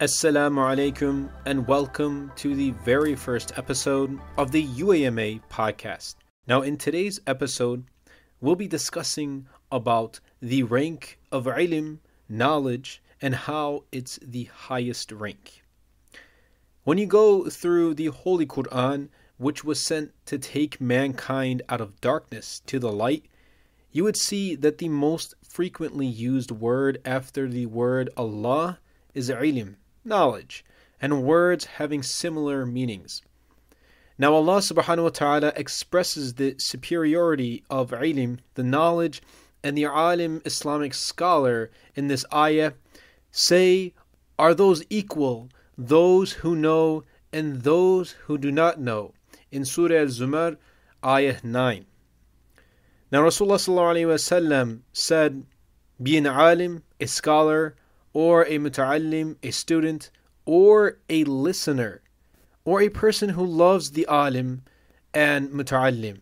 Assalamu alaikum and welcome to the very first episode of the UAMA podcast. Now, in today's episode, we'll be discussing about the rank of ilm, knowledge, and how it's the highest rank. When you go through the Holy Quran, which was sent to take mankind out of darkness to the light, you would see that the most frequently used word after the word Allah is ilm knowledge, and words having similar meanings. Now Allah subhanahu wa ta'ala expresses the superiority of ilm, the knowledge, and the alim Islamic scholar in this ayah. Say, are those equal, those who know and those who do not know? In Surah Al-Zumar, ayah 9. Now Rasulullah said, be an alim, a scholar, or a muta'allim, a student, or a listener, or a person who loves the alim and muta'allim.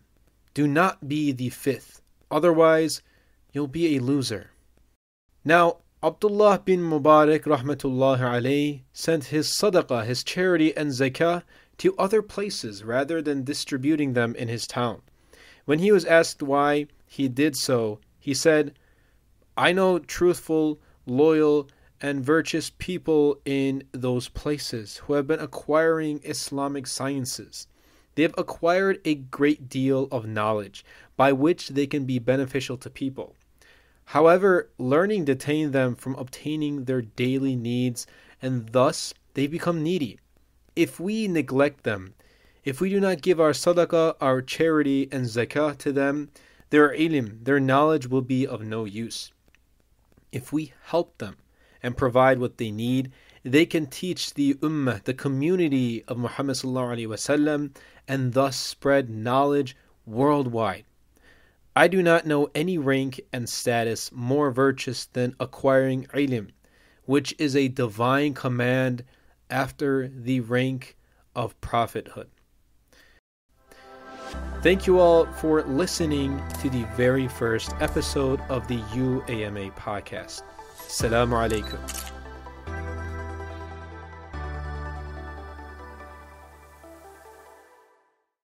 Do not be the fifth, otherwise you'll be a loser. Now, Abdullah bin Mubarak rahmatullah alayhi sent his sadaqah, his charity and zakah to other places rather than distributing them in his town. When he was asked why he did so, he said, I know truthful, loyal, and virtuous people in those places who have been acquiring Islamic sciences. They have acquired a great deal of knowledge by which they can be beneficial to people. However, learning detained them from obtaining their daily needs, and thus they become needy. If we neglect them, if we do not give our sadaqah, our charity, and zakah to them, their ilm, their knowledge will be of no use. If we help them, and provide what they need, they can teach the ummah, the community of Muhammad wasallam, and thus spread knowledge worldwide. I do not know any rank and status more virtuous than acquiring ilm, which is a divine command after the rank of prophethood. Thank you all for listening to the very first episode of the UAMA podcast. Salaam alaikum.